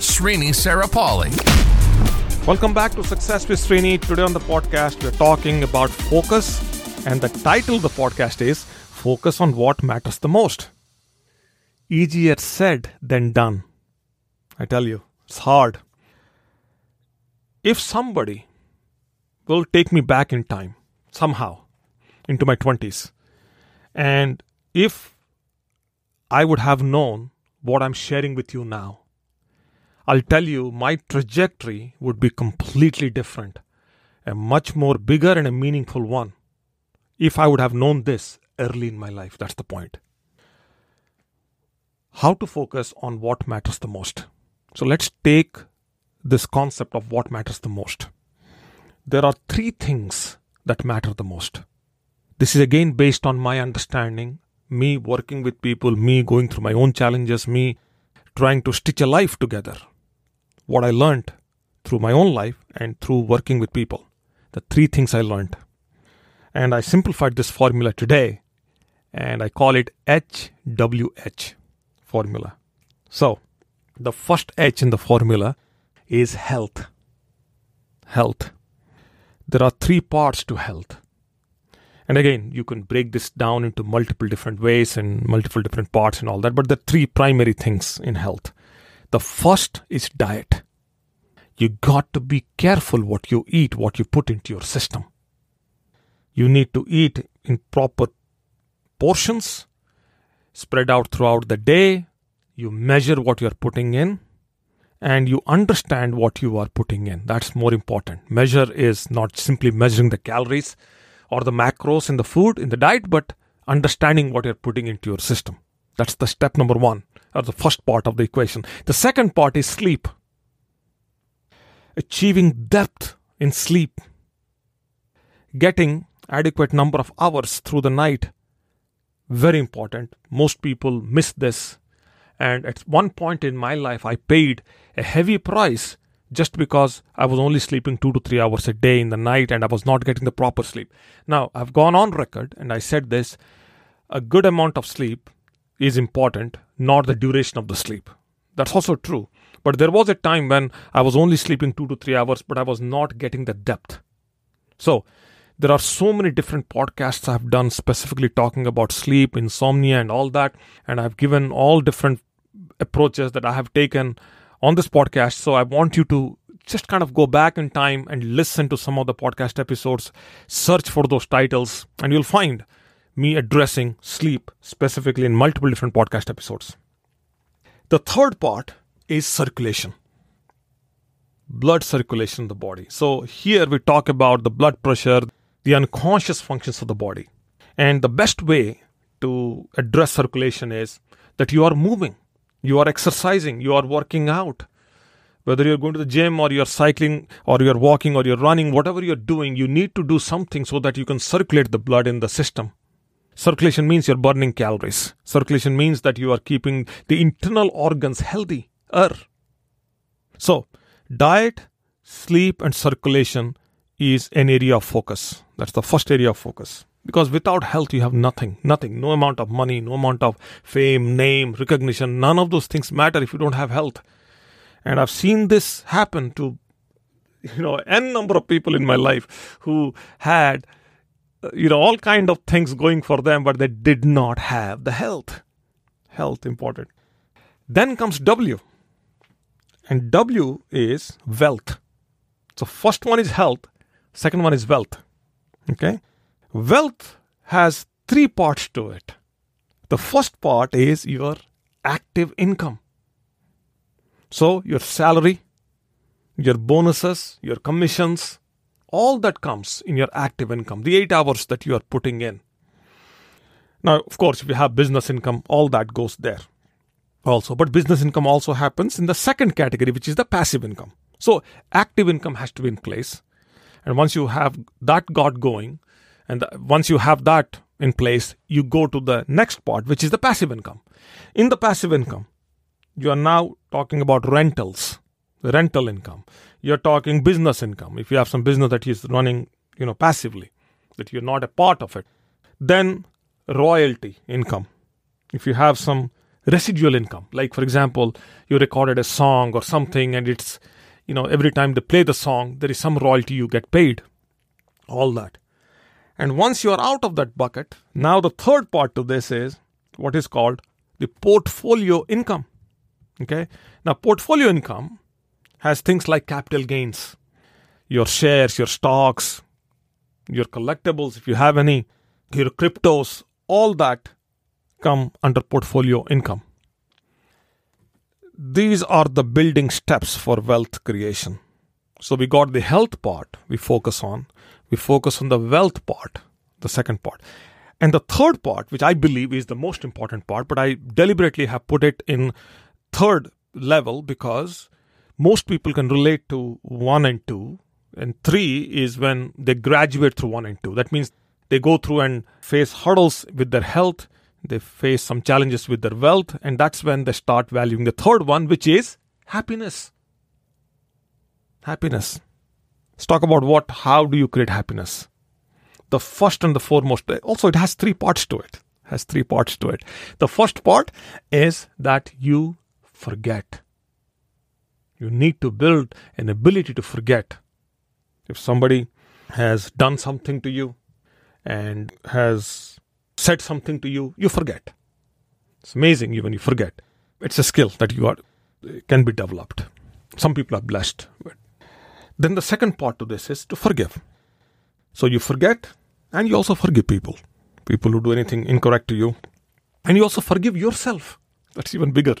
Srini Sarapalli. Welcome back to Success with Srini. Today on the podcast, we're talking about focus, and the title of the podcast is Focus on What Matters the Most. Easier said than done. I tell you, it's hard. If somebody will take me back in time, somehow, into my 20s, and if I would have known what I'm sharing with you now, I'll tell you my trajectory would be completely different, a much more bigger and a meaningful one. If I would have known this early in my life, that's the point. How to focus on what matters the most. So let's take this concept of what matters the most. There are three things that matter the most. This is again based on my understanding, me working with people, me going through my own challenges, me trying to stitch a life together what I learned through my own life and through working with people. The three things I learned. And I simplified this formula today and I call it HWH formula. So, the first H in the formula is health. Health. There are three parts to health. And again, you can break this down into multiple different ways and multiple different parts and all that, but the three primary things in health the first is diet. You got to be careful what you eat, what you put into your system. You need to eat in proper portions, spread out throughout the day. You measure what you're putting in, and you understand what you are putting in. That's more important. Measure is not simply measuring the calories or the macros in the food, in the diet, but understanding what you're putting into your system. That's the step number one or the first part of the equation. The second part is sleep. Achieving depth in sleep. Getting adequate number of hours through the night. Very important. Most people miss this. And at one point in my life, I paid a heavy price just because I was only sleeping two to three hours a day in the night and I was not getting the proper sleep. Now, I've gone on record and I said this a good amount of sleep is important, not the duration of the sleep. That's also true. But there was a time when I was only sleeping two to three hours, but I was not getting the depth. So, there are so many different podcasts I've done specifically talking about sleep, insomnia, and all that. And I've given all different approaches that I have taken on this podcast. So, I want you to just kind of go back in time and listen to some of the podcast episodes, search for those titles, and you'll find me addressing sleep specifically in multiple different podcast episodes. The third part is circulation. Blood circulation in the body. So, here we talk about the blood pressure, the unconscious functions of the body. And the best way to address circulation is that you are moving, you are exercising, you are working out. Whether you're going to the gym or you're cycling or you're walking or you're running, whatever you're doing, you need to do something so that you can circulate the blood in the system. Circulation means you're burning calories. Circulation means that you are keeping the internal organs healthy. So, diet, sleep, and circulation is an area of focus. That's the first area of focus. Because without health, you have nothing. Nothing. No amount of money, no amount of fame, name, recognition. None of those things matter if you don't have health. And I've seen this happen to, you know, n number of people in my life who had you know all kind of things going for them but they did not have the health. Health important. Then comes w. And w is wealth. So first one is health second one is wealth. Okay? Wealth has three parts to it. The first part is your active income. So your salary your bonuses your commissions all that comes in your active income, the eight hours that you are putting in. Now, of course, if you have business income, all that goes there also. But business income also happens in the second category, which is the passive income. So, active income has to be in place. And once you have that got going, and once you have that in place, you go to the next part, which is the passive income. In the passive income, you are now talking about rentals, rental income. You're talking business income. If you have some business that is running, you know, passively, that you're not a part of it. Then royalty income. If you have some residual income, like for example, you recorded a song or something and it's, you know, every time they play the song, there is some royalty you get paid. All that. And once you are out of that bucket, now the third part to this is what is called the portfolio income. Okay. Now, portfolio income has things like capital gains, your shares, your stocks, your collectibles, if you have any, your cryptos, all that come under portfolio income. These are the building steps for wealth creation. So we got the health part we focus on, we focus on the wealth part, the second part. And the third part, which I believe is the most important part, but I deliberately have put it in third level because most people can relate to one and two. And three is when they graduate through one and two. That means they go through and face hurdles with their health, they face some challenges with their wealth, and that's when they start valuing the third one, which is happiness. Happiness. Let's talk about what, how do you create happiness? The first and the foremost, also, it has three parts to it. Has three parts to it. The first part is that you forget. You need to build an ability to forget. If somebody has done something to you and has said something to you, you forget. It's amazing even you forget. It's a skill that you are can be developed. Some people are blessed. Then the second part to this is to forgive. So you forget and you also forgive people. People who do anything incorrect to you. And you also forgive yourself. That's even bigger.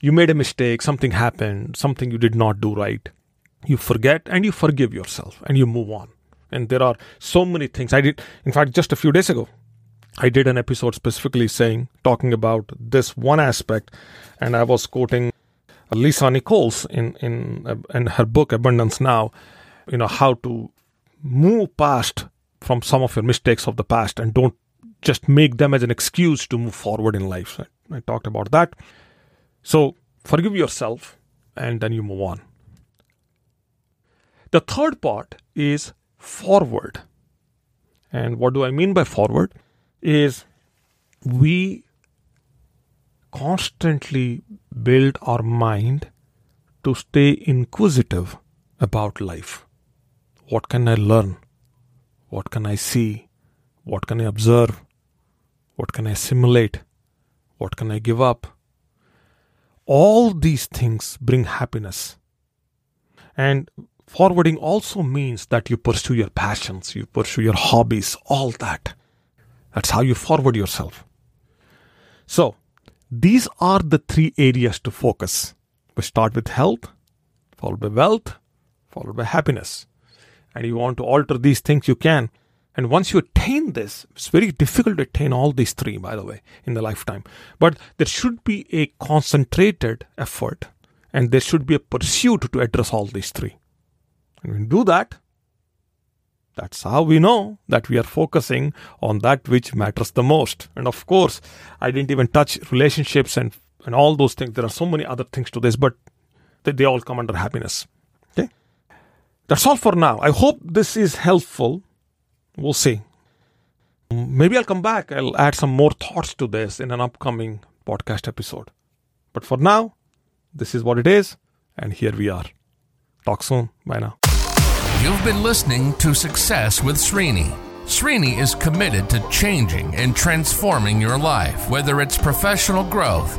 You made a mistake, something happened, something you did not do right. You forget and you forgive yourself and you move on. And there are so many things. I did, in fact, just a few days ago, I did an episode specifically saying, talking about this one aspect, and I was quoting Lisa Nichols in, in, uh, in her book Abundance Now, you know, how to move past from some of your mistakes of the past and don't just make them as an excuse to move forward in life. I talked about that. So forgive yourself and then you move on. The third part is forward. And what do I mean by forward? Is we constantly build our mind to stay inquisitive about life. What can I learn? What can I see? What can I observe? What can I assimilate? What can I give up? All these things bring happiness. And forwarding also means that you pursue your passions, you pursue your hobbies, all that. That's how you forward yourself. So, these are the three areas to focus. We start with health, followed by wealth, followed by happiness. And you want to alter these things, you can. And once you attain this, it's very difficult to attain all these three, by the way, in the lifetime. But there should be a concentrated effort and there should be a pursuit to address all these three. And when you do that, that's how we know that we are focusing on that which matters the most. And of course, I didn't even touch relationships and, and all those things. There are so many other things to this, but they, they all come under happiness. Okay? That's all for now. I hope this is helpful We'll see. Maybe I'll come back. I'll add some more thoughts to this in an upcoming podcast episode. But for now, this is what it is, and here we are. Talk soon. Bye now. You've been listening to Success with Srini. Srini is committed to changing and transforming your life, whether it's professional growth,